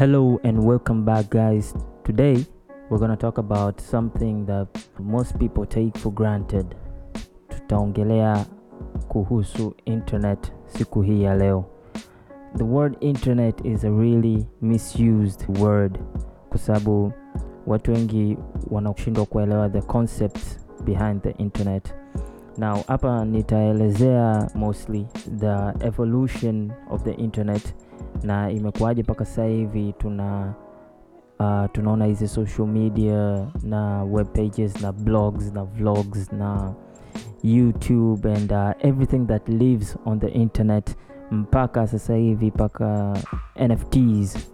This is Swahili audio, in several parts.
Hello and welcome back, guys. Today we're gonna talk about something that most people take for granted. Tutaongelea kuhusu internet siku hii ya leo. The word internet is a really misused word kwa sababu watu wengi wanashindwa kuelewa the concept behind the internet. Now hapa nitaelezea mostly the evolution of the internet na imekuwaje mpaka sasa hivi tuna uh, tunaona hizi social media na web pages na blogs na vlogs na youtube and uh, everything that lives on the internet mpaka sasa hivi mpaka nfts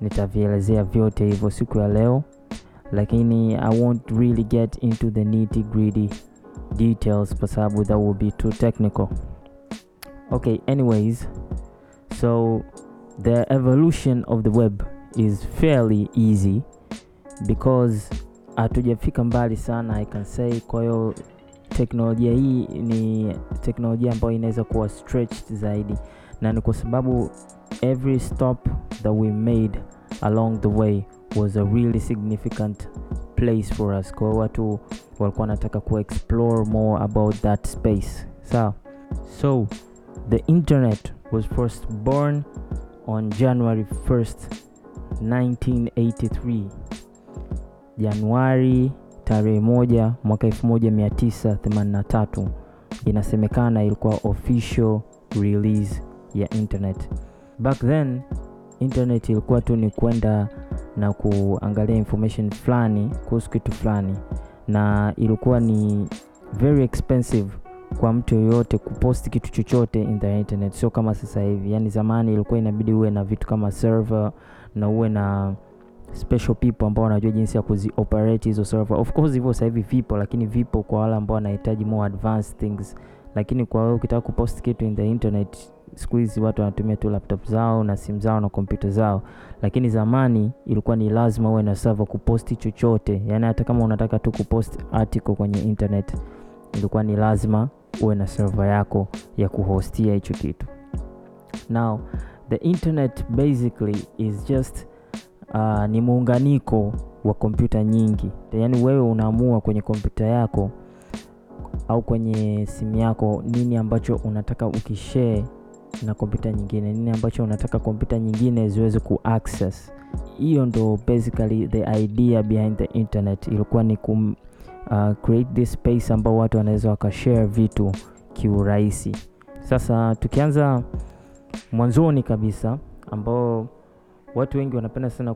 nitavielezea vyote hivyo siku ya leo lakini i won't really get into the nitty gritty details kwa sababu that will be too technical. Okay anyways so the evolution of the web is fairly easy because hatujafika mbali sana i can say. Kwa hiyo teknolojia hii ni teknolojia ambayo inaweza kuwa stretched zaidi na ni kwa sababu every stop that we made along the way was a really significant place for us. Kwa watu walikuwa wanataka ku explore more about that space. Sawa? So the internet was first born on january 1st 1983 januari tarehe moja mwaka 1983 inasemekana ilikuwa official release ya internet. Back then internet ilikuwa tu ni kwenda na kuangalia information fulani kuhusu kitu fulani. Na ilikuwa ni very expensive kwa mtu yoyote kuposti kitu chochote in the internet. Sio kama sasa hivi. Yani zamani ilikuwa inabidi uwe na vitu kama server na uwe na special people ambao wanajua jinsi ya kuzioperate hizo server. Of course hivyo sasa hivi vipo lakini vipo kwa wale ambao wanahitaji more advanced things lakini kwa wewe ukitaka kupost kitu in the internet siku hizi watu wanatumia tu laptop zao na simu zao na kompyuta zao. Lakini zamani ilikuwa ni lazima uwe na server kuposti chochote. Yani hata kama unataka tu kupost article kwenye internet ilikuwa ni lazima uwe na server yako ya kuhostia hicho kitu. Now the internet basically is just uh, ni muunganiko wa kompyuta nyingi. Yani wewe unaamua kwenye kompyuta yako au kwenye simu yako nini ambacho unataka ukishare na kompyuta nyingine nini ambacho unataka kompyuta nyingine ziweze kuaccess hiyo ndo basically the idea behind the internet. Ilikuwa ni ku uh, this space ambao watu wanaweza wakashare vitu kiurahisi. Sasa tukianza mwanzoni kabisa ambao watu wengi wanapenda sana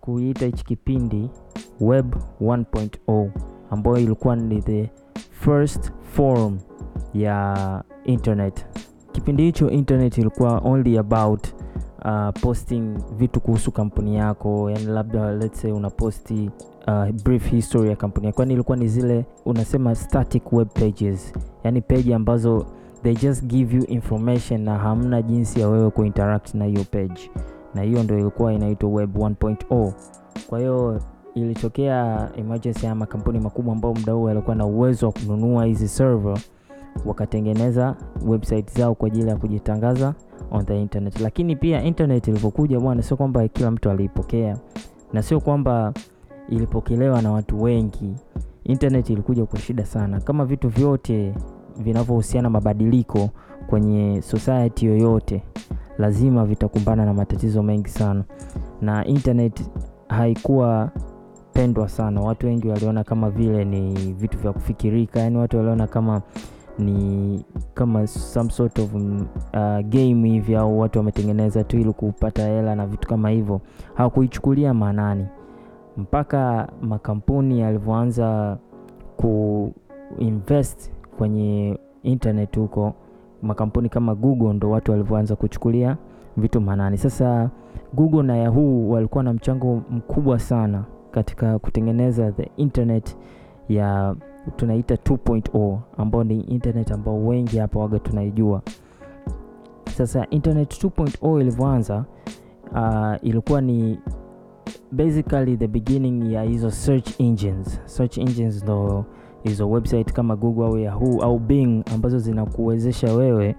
kuiita hichi kipindi web 1.0 ambayo ilikuwa ni the first forum ya internet. Kipindi hicho internet ilikuwa only about uh, posting vitu kuhusu kampuni yako yani labda let's say unaposti uh, brief history ya kampuni yako. Yani ilikuwa ni zile unasema static web pages. Yani page ambazo they just give you information na hamna jinsi ya wewe kuinteract na hiyo page. Na hiyo ndo ilikuwa inaitwa web 1.0 kwa hiyo ilitokea emergency ya makampuni makubwa ambao muda huo yalikuwa na uwezo wa kununua hizi server wakatengeneza website zao kwa ajili ya kujitangaza on the internet. Lakini pia internet ilipokuja bwana sio kwamba kila mtu aliipokea na sio kwamba ilipokelewa na watu wengi. Internet ilikuja kwa shida sana kama vitu vyote vinavyohusiana mabadiliko kwenye society yoyote lazima vitakumbana na matatizo mengi sana. Na internet haikuwa pendwa sana. Watu wengi waliona kama vile ni vitu vya kufikirika. Yani watu waliona kama ni kama some sort of uh, game hivi au watu wametengeneza tu ili kupata hela na vitu kama hivyo. Hawakuichukulia maanani. Mpaka makampuni yalivyoanza kuinvest kwenye internet huko makampuni kama google ndo watu walivyoanza kuchukulia vitu maanani. Sasa google na yahoo walikuwa na mchango mkubwa sana katika kutengeneza the internet ya tunaita 2.0 ambao ni internet ambao wengi hapa waga tunaijua. Sasa internet 2.0 ilivyoanza uh, ilikuwa ni basically the beginning ya hizo search engines. Search engines ndo hizo website kama google au yahoo au bing ambazo zinakuwezesha wewe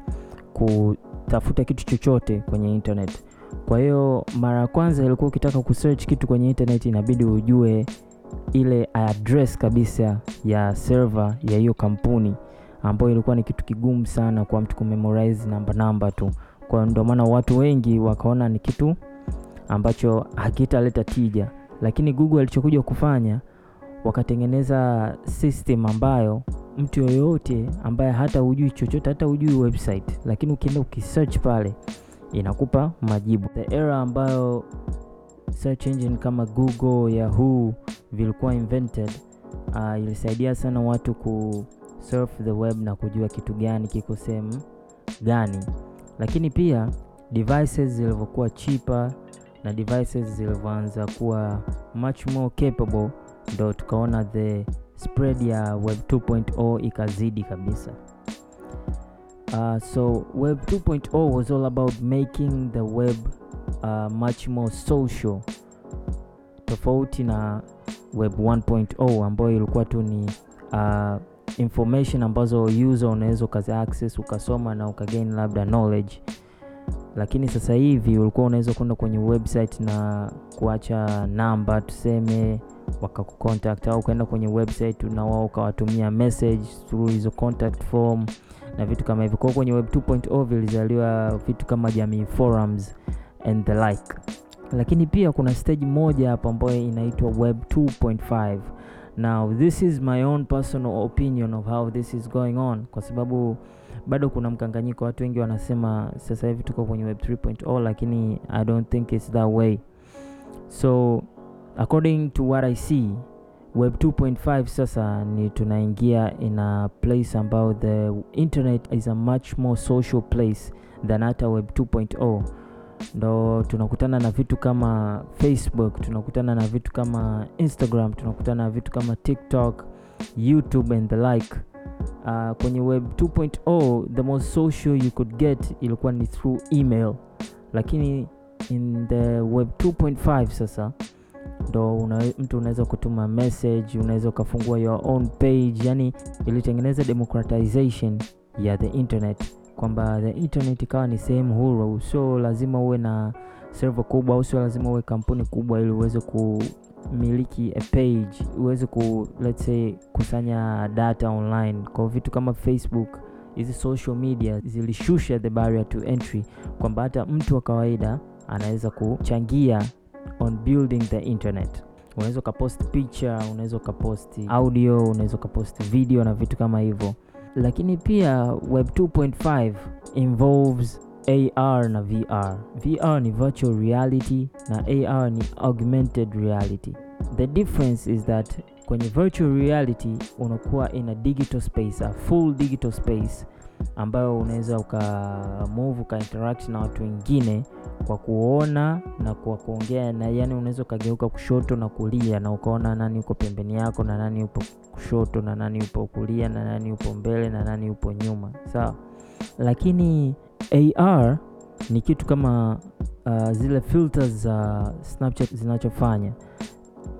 kutafuta kitu chochote kwenye internet Kwa hiyo mara ya kwanza ilikuwa ukitaka kusearch kitu kwenye internet inabidi ujue ile address kabisa ya server ya hiyo kampuni, ambayo ilikuwa ni kitu kigumu sana kwa mtu kumemorize namba namba tu. Kwa ndio maana watu wengi wakaona ni kitu ambacho hakitaleta tija, lakini Google alichokuja kufanya wakatengeneza system ambayo mtu yoyote ambaye hata hujui chochote, hata hujui website, lakini ukienda ukisearch pale inakupa majibu. The era ambayo search engine kama Google, Yahoo vilikuwa invented, uh, ilisaidia sana watu ku surf the web na kujua kitu gani kiko sehemu gani, lakini pia devices zilivyokuwa cheaper na devices zilivyoanza kuwa much more capable, ndo tukaona the spread ya web 2.0 ikazidi kabisa. Uh, so web 2.0 was all about making the web uh, much more social, tofauti na web 1.0 ambayo ilikuwa tu ni uh, information ambazo user unaweza ukazi access ukasoma na ukagain labda knowledge, lakini sasa hivi ulikuwa unaweza kwenda kwenye website na kuacha namba tuseme wakakucontact au ukaenda kwenye website na wao ukawatumia message through hizo contact form na vitu kama hivyo. Kwa kwenye web 2.0 vilizaliwa vitu kama jamii forums and the like, lakini pia kuna stage moja hapa ambayo inaitwa web 2.5. Now this is my own personal opinion of how this is going on, kwa sababu bado kuna mkanganyiko. Watu wengi wanasema sasa hivi tuko kwenye web 3.0, lakini I don't think it's that way. So according to what I see web 2.5 sasa ni tunaingia in a place ambao the internet is a much more social place than hata web 2.0 ndo tunakutana na vitu kama Facebook, tunakutana na vitu kama Instagram, tunakutana na vitu kama TikTok, YouTube and the like. Uh, kwenye web 2.0 the most social you could get ilikuwa ni through email, lakini in the web 2.5 sasa ndo una, mtu unaweza kutuma message, unaweza ukafungua your own page, yani ilitengeneza democratization ya the internet. Kwamba the internet ikawa ni sehemu huru, sio lazima uwe na server kubwa au sio lazima uwe kampuni kubwa ili uweze kumiliki a page, uweze ku let's say kusanya data online. Kwa vitu kama Facebook, hizi social media zilishusha the barrier to entry, kwamba hata mtu wa kawaida anaweza kuchangia on building the internet. Unaweza ukapost picha, unaweza ukapost audio, unaweza ukapost video na vitu kama hivyo lakini pia web 2.5 involves AR na VR. VR ni virtual reality na AR ni augmented reality. The difference is that kwenye virtual reality unakuwa in a digital space, a full digital space ambayo unaweza uka move uka interact na watu wengine kwa kuona na kwa kuongea na, yani unaweza ukageuka kushoto na kulia na ukaona nani uko pembeni yako na nani yupo kushoto na nani upo kulia na nani yupo mbele na nani yupo nyuma, sawa. Lakini AR ni kitu kama uh, zile filters za uh, Snapchat zinachofanya,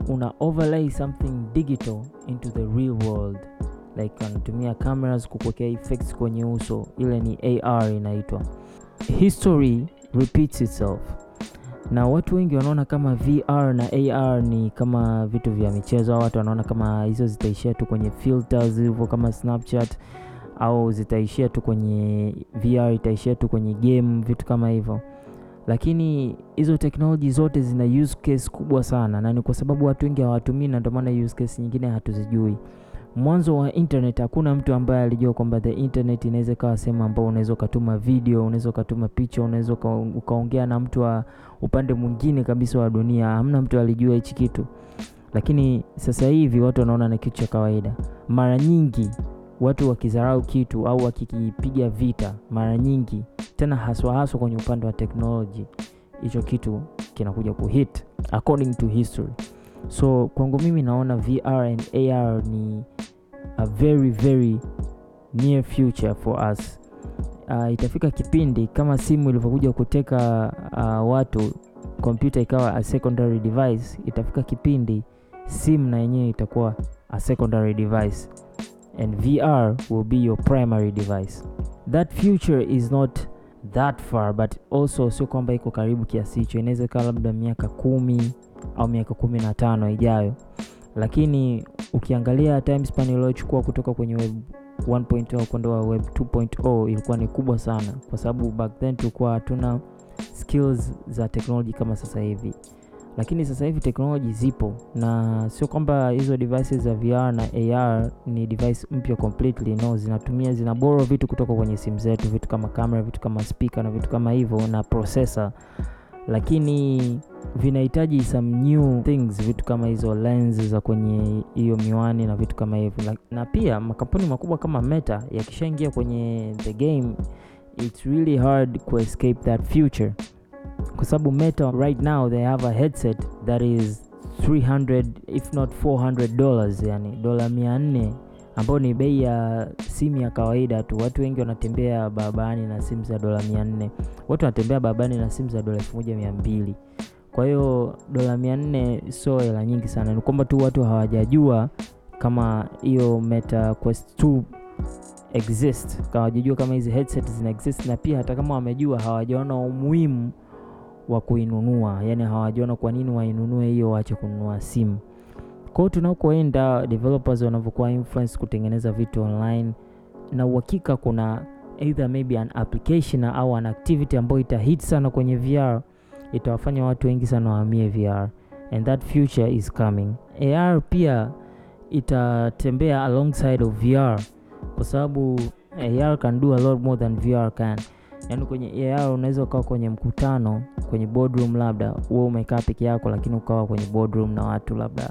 una overlay something digital into the real world like wanatumia cameras kukuwekea effects kwenye uso, ile ni AR inaitwa. History repeats itself, na watu wengi wanaona kama VR na AR ni kama vitu vya michezo, au watu wanaona kama hizo zitaishia tu kwenye filters hivyo kama Snapchat, au zitaishia tu kwenye VR, itaishia tu kwenye game, vitu kama hivyo. Lakini hizo teknoloji zote zina use case kubwa sana, na ni kwa sababu watu wengi hawatumii, na ndio maana use case nyingine hatuzijui. Mwanzo wa internet hakuna mtu ambaye alijua kwamba the internet inaweza ikawa sehemu ambao unaweza ukatuma video, unaweza ukatuma picha, unaweza ukaongea na mtu wa upande mwingine kabisa wa dunia. Hamna mtu alijua hichi kitu, lakini sasa hivi watu wanaona ni kitu cha kawaida. Mara nyingi watu wakidharau kitu au wakikipiga vita, mara nyingi tena haswa haswa kwenye upande wa teknoloji, hicho kitu kinakuja kuhit according to history. So kwangu mimi naona VR and AR ni a very very near future for us. Uh, itafika kipindi kama simu ilivyokuja kuteka uh, watu, kompyuta ikawa a secondary device, itafika kipindi simu na yenyewe itakuwa a secondary device and VR will be your primary device. That future is not that far but also sio kwamba iko karibu kiasi hicho inaweza ikawa labda miaka kumi au miaka kumi na tano ijayo lakini ukiangalia time span iliyochukua kutoka kwenye web 1.0 kwenda web 2.0 ilikuwa ni kubwa sana. Kwa sababu back then tulikuwa hatuna skills za teknoloji kama sasa hivi. Lakini sasa hivi teknoloji zipo. Na sio kwamba hizo devices za VR na AR ni device mpya completely. No zinatumia zina borrow vitu kutoka kwenye simu zetu. Vitu kama kamera, vitu kama speaker na vitu kama hivyo na processor lakini vinahitaji some new things vitu kama hizo lens za kwenye hiyo miwani na vitu kama hivyo. Na, pia makampuni makubwa kama meta yakishaingia kwenye the game it's really hard to escape that future. Kwa sababu meta right now they have a headset that is 300 if not 400 dollars yani dola 400 ambayo ni bei ya simu ya kawaida tu. Watu wengi wanatembea barabarani na simu za dola 400 watu wanatembea barabarani na simu za dola 1200 kwa hiyo dola 400 sio hela nyingi sana. Ni kwamba tu watu hawajajua kama hiyo meta quest 2 exist. Hawajajua kama hizi headset zina exist. Na pia hata kama wamejua hawajaona umuhimu wa kuinunua. Yani hawajaona kwa nini wainunue hiyo waache kununua simu kwao tunakoenda developers wanavyokuwa influence kutengeneza vitu online na uhakika kuna either maybe an application au an activity ambayo itahit sana kwenye vr itawafanya watu wengi sana wahamie vr and that future is coming. Ar pia itatembea alongside of vr kwa sababu ar can do a lot more than vr can. Yaani kwenye AR unaweza ukawa kwenye mkutano kwenye boardroom labda wewe umekaa peke yako lakini ukawa kwenye boardroom na watu labda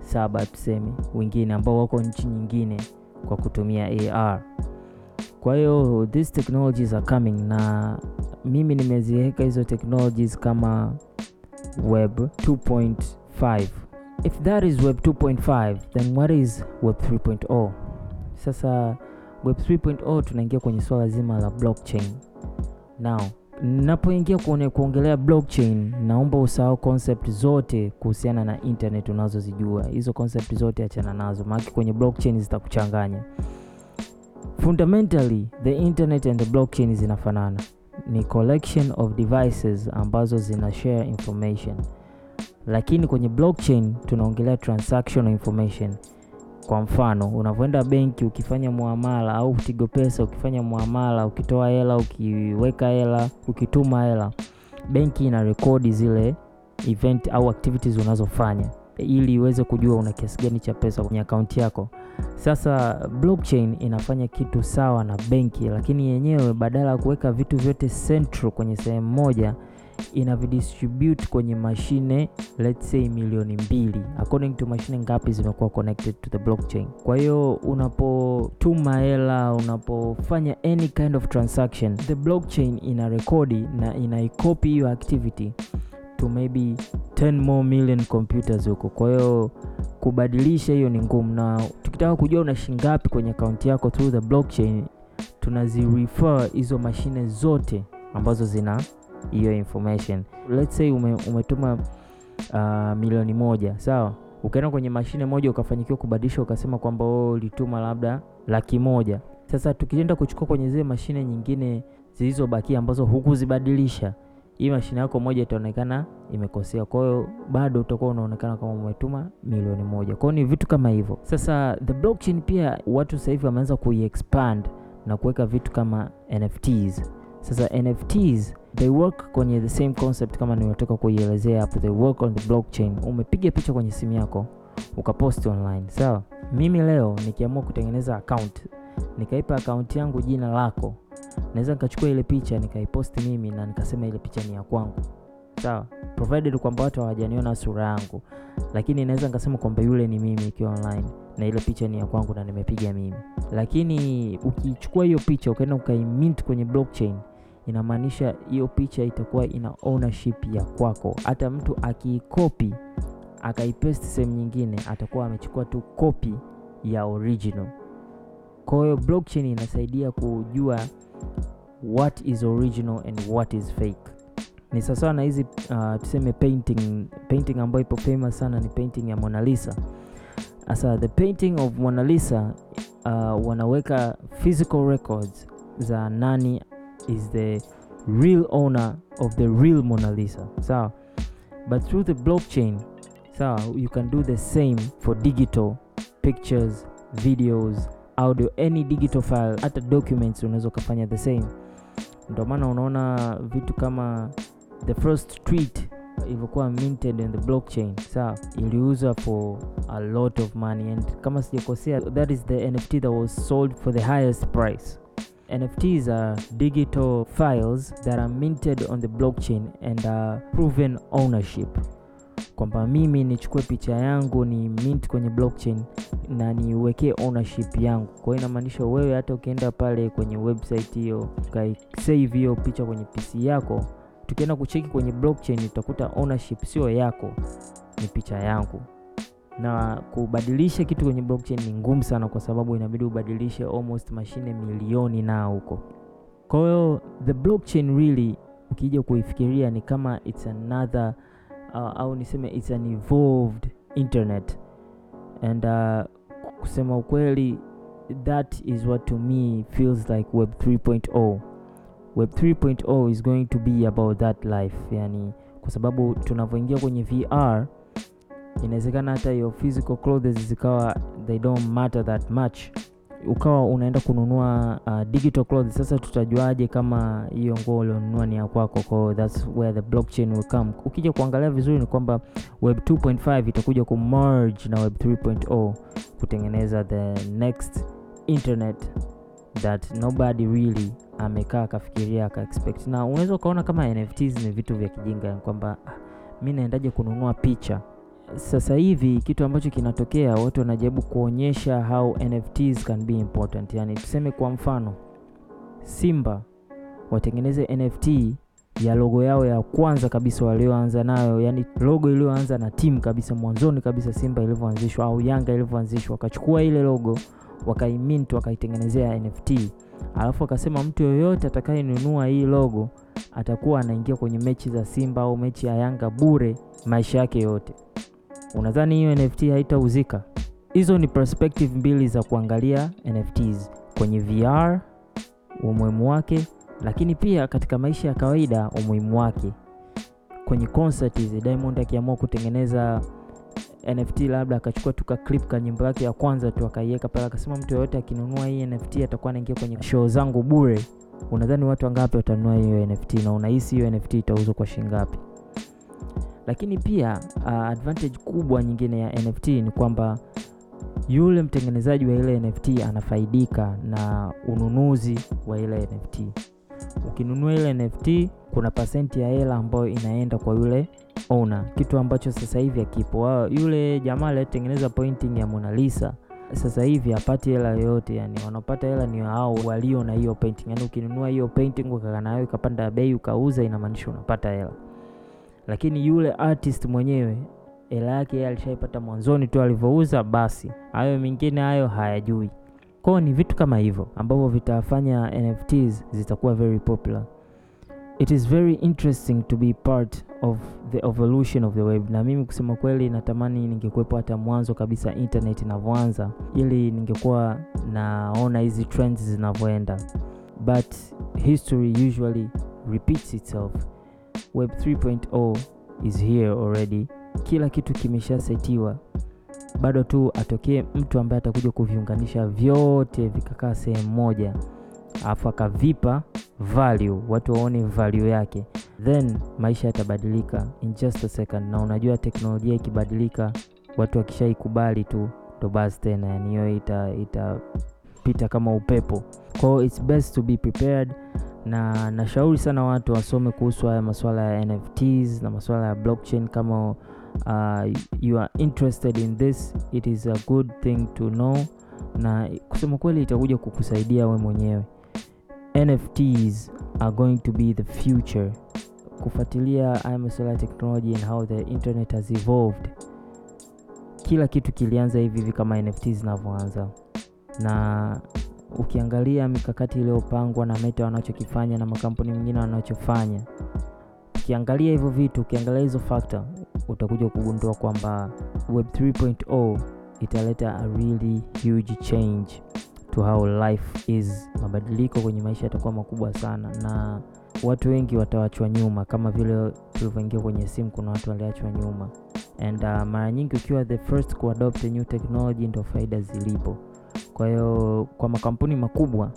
saba tuseme wengine ambao wako nchi nyingine kwa kutumia AR kwa hiyo these technologies are coming na mimi nimeziweka hizo technologies kama web 2.5 if that is web 2.5 then what is web 3.0 sasa web 3.0 tunaingia kwenye swala zima la blockchain. Now napoingia kuongelea blockchain naomba usahau concept zote kuhusiana na internet unazozijua. Hizo concept zote achana nazo maana kwenye blockchain zitakuchanganya. Fundamentally the internet and the blockchain zinafanana. Ni collection of devices ambazo zina share information. Lakini kwenye blockchain tunaongelea transactional information kwa mfano unavyoenda benki ukifanya muamala au tigo pesa ukifanya muamala ukitoa hela ukiweka hela ukituma hela benki ina rekodi zile event au activities unazofanya ili iweze kujua una kiasi gani cha pesa kwenye akaunti yako. Sasa blockchain inafanya kitu sawa na benki lakini yenyewe badala ya kuweka vitu vyote central kwenye sehemu moja inavidistribute kwenye mashine let's say milioni mbili. According to mashine ngapi zimekuwa connected to the blockchain? Kwa hiyo unapotuma hela unapofanya any kind of transaction the blockchain ina rekodi na inaikopi hiyo activity to maybe 10 more million computers huko. Kwa hiyo kubadilisha hiyo ni ngumu. Na tukitaka kujua una shingapi kwenye akaunti yako through the blockchain tunazirefer hizo mashine zote ambazo zina hiyo information. Let's say ume, umetuma uh, milioni moja sawa? Ukaenda kwenye mashine moja ukafanyikiwa kubadilisha ukasema kwamba wewe ulituma labda laki moja. Sasa tukienda kuchukua kwenye zile mashine nyingine zilizobakia ambazo hukuzibadilisha hii mashine yako moja itaonekana imekosea. Kwa hiyo bado utakuwa unaonekana kama umetuma milioni moja. Kwao ni vitu kama hivyo. Sasa the blockchain pia watu sasa hivi wameanza kuiexpand na kuweka vitu kama nfts sasa nfts they work kwenye the same concept kama niliotoka kuielezea hapo they work on the blockchain. Umepiga picha kwenye simu yako ukaposti online sawa? Mimi leo nikiamua kutengeneza account nikaipa akaunti yangu jina lako naweza nikachukua ile picha nikaiposti mimi na nikasema ile picha ni ya kwangu sawa? Provided kwamba watu hawajaniona sura yangu lakini naweza nikasema kwamba yule ni mimi ikiwa online na ile picha ni ya kwangu na nimepiga mimi. Lakini ukichukua hiyo picha ukaenda ukaimint kwenye blockchain inamaanisha hiyo picha itakuwa ina ownership ya kwako. Hata mtu akiikopi akaipaste sehemu nyingine atakuwa amechukua tu kopi ya original. Kwa hiyo blockchain inasaidia kujua what is original and what is fake. Ni sawasawa na hizi uh, tuseme painting painting ambayo ipo famous sana ni painting ya Mona Lisa. Asa the painting of Mona Lisa uh, wanaweka physical records za nani is the real owner of the real Mona Lisa sawa but through the blockchain sawa you can do the same for digital pictures videos audio any digital file hata documents unaweza ukafanya the same. Ndio maana unaona vitu kama the first tweet ilivyokuwa minted in the blockchain sawa iliuzwa for a lot of money. And kama sijakosea that is the nft that was sold for the highest price nfts are digital files that are minted on the blockchain and are proven ownership. Kwamba mimi nichukue picha yangu ni mint kwenye blockchain na niwekee ownership yangu. Kwa hiyo inamaanisha wewe hata ukienda pale kwenye website hiyo ukaisave hiyo picha kwenye pc yako tukienda kucheki kwenye blockchain utakuta ownership sio yako ni picha yangu na kubadilisha kitu kwenye blockchain ni ngumu sana kwa sababu inabidi ubadilishe almost mashine milioni na huko. Kwa hiyo the blockchain really ukija kuifikiria ni kama it's another uh, au niseme it's an evolved internet. And uh, kusema ukweli that is what to me feels like web 3.0 web 3.0 is going to be about that life yani kwa sababu tunavyoingia kwenye vr inawezekana hata hiyo physical clothes zikawa they don't matter that much. Ukawa unaenda kununua uh, digital clothes. Sasa tutajuaje kama hiyo nguo ulionunua ni ya kwako? Kwao thats where the blockchain will come. Ukija kuangalia vizuri ni kwamba web 2.5 itakuja kumerge na web 3.0 kutengeneza the next internet that nobody really amekaa akafikiria akaexpect na unaweza ukaona kama nfts ni vitu vya kijinga kwamba ah, mi naendaje kununua picha sasa hivi kitu ambacho kinatokea watu wanajaribu kuonyesha how nfts can be important. Yani tuseme kwa mfano simba watengeneze nft ya logo yao ya kwanza kabisa walioanza nayo yani logo iliyoanza na timu kabisa mwanzoni kabisa simba ilivyoanzishwa au yanga ilivyoanzishwa. Wakachukua ile logo wakaimint wakaitengenezea nft alafu akasema mtu yoyote atakayenunua hii logo atakuwa anaingia kwenye mechi za simba au mechi ya yanga bure maisha yake yote unadhani hiyo nft haitauzika? Hizo ni perspective mbili za kuangalia nfts kwenye vr umuhimu wake lakini pia katika maisha ya kawaida umuhimu wake. Kwenye concert hizi diamond akiamua kutengeneza nft labda akachukua tu clip ka nyimbo yake ya kwanza tu akaiweka pale akasema mtu yoyote akinunua hii nft atakuwa anaingia kwenye show zangu bure. Unadhani watu wangapi watanunua hiyo nft na unahisi hiyo nft itauzwa kwa shingapi lakini pia uh, advantage kubwa nyingine ya nft ni kwamba yule mtengenezaji wa ile nft anafaidika na ununuzi wa ile nft ukinunua ile nft kuna pasenti ya hela ambayo inaenda kwa yule owner. Kitu ambacho sasa hivi akipo yule jamaa aliyetengeneza painting ya Mona Lisa sasa hivi hapati hela yoyote yani wanapata hela ni hao walio na hiyo painting. Yani ukinunua hiyo painting ukakaa nayo ikapanda bei ukauza inamaanisha unapata hela lakini yule artist mwenyewe hela yake yeye alishaipata mwanzoni tu alivyouza basi hayo mengine hayo hayajui. Kwao ni vitu kama hivyo ambavyo vitafanya nfts zitakuwa very popular. It is very interesting to be part of the evolution of the web. Na mimi kusema kweli natamani ningekuwepo hata mwanzo kabisa internet inavyoanza ili ningekuwa naona hizi trends zinavyoenda. But history usually repeats itself web 3.0 is here already. Kila kitu kimeshasetiwa bado tu atokee mtu ambaye atakuja kuviunganisha vyote vikakaa sehemu moja. Alafu akavipa value watu waone value yake. Then maisha yatabadilika in just a second. Na unajua teknolojia ikibadilika watu wakishaikubali tu ndo basi tena yani hiyo itapita ita kama upepo. Kwao its best to be prepared na nashauri sana watu wasome kuhusu haya masuala ya nfts na masuala ya blockchain kama uh, you are interested in this it is a good thing to know. Na kusema kweli itakuja kukusaidia we mwenyewe. Nfts are going to be the future. Kufuatilia haya masuala ya technology and how the internet has evolved. Kila kitu kilianza hivi hivi kama nft zinavyoanza. Na ukiangalia mikakati iliyopangwa na meta wanachokifanya na makampuni mengine wanachofanya ukiangalia hivyo vitu ukiangalia hizo factor utakuja kugundua kwamba web 3.0 italeta a really huge change to how life is. Mabadiliko kwenye maisha yatakuwa makubwa sana, na watu wengi watawachwa nyuma, kama vile tulivyoingia kwenye simu, kuna watu waliachwa nyuma and uh, mara nyingi ukiwa the first kuadopt new technology ndo faida zilipo. Kwa hiyo kwa makampuni makubwa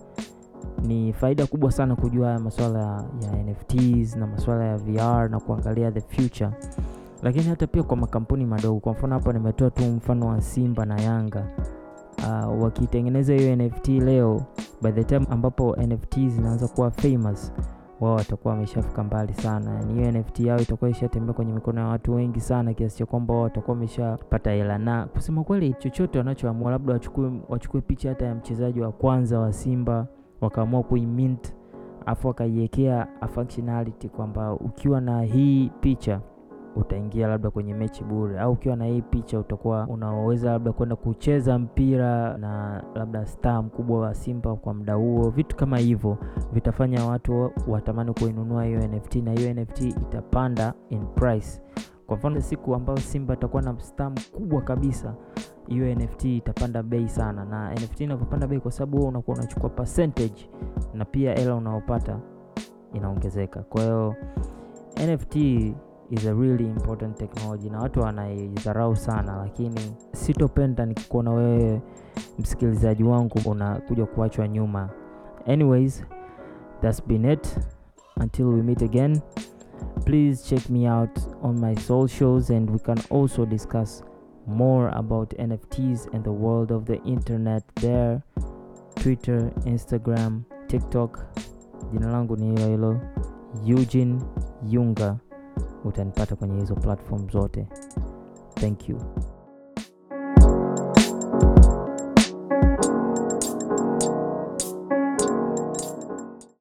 ni faida kubwa sana kujua haya masuala ya NFTs na masuala ya VR na kuangalia the future, lakini hata pia kwa makampuni madogo. Kwa mfano hapa nimetoa tu mfano wa Simba na Yanga. Uh, wakitengeneza hiyo NFT leo, by the time ambapo NFT zinaanza kuwa famous, wao watakuwa wameshafika mbali sana. Yani hiyo NFT yao itakuwa ishatembea kwenye mikono ya watu wengi sana, kiasi cha kwamba wao watakuwa wameshapata hela, na kusema kweli, chochote wanachoamua, labda wachukue wachukue picha hata ya mchezaji wa kwanza wa Simba wakaamua kuimint afu wakaiwekea functionality kwamba ukiwa na hii picha utaingia labda kwenye mechi bure, au ukiwa na hii picha utakuwa unaweza labda kwenda kucheza mpira na labda star mkubwa wa Simba kwa muda huo. Vitu kama hivyo vitafanya watu watamani kuinunua hiyo NFT na hiyo NFT itapanda in price. Kwa mfano siku ambayo Simba atakuwa na star mkubwa kabisa hiyo NFT itapanda bei sana, na NFT inapopanda bei, kwa sababu wewe unakuwa unachukua percentage na pia hela unaopata inaongezeka. Kwa hiyo NFT is a really important technology na watu wanaidharau sana, lakini sitopenda nikikuona wewe msikilizaji wangu unakuja kuachwa nyuma. Anyways, that's been it until we meet again. Please check me out on my socials and we can also discuss more about NFTs and the world of the internet there, Twitter, Instagram, TikTok. Jina langu ni hilo hilo Eugene Yunga, utanipata kwenye hizo platform zote. Thank you.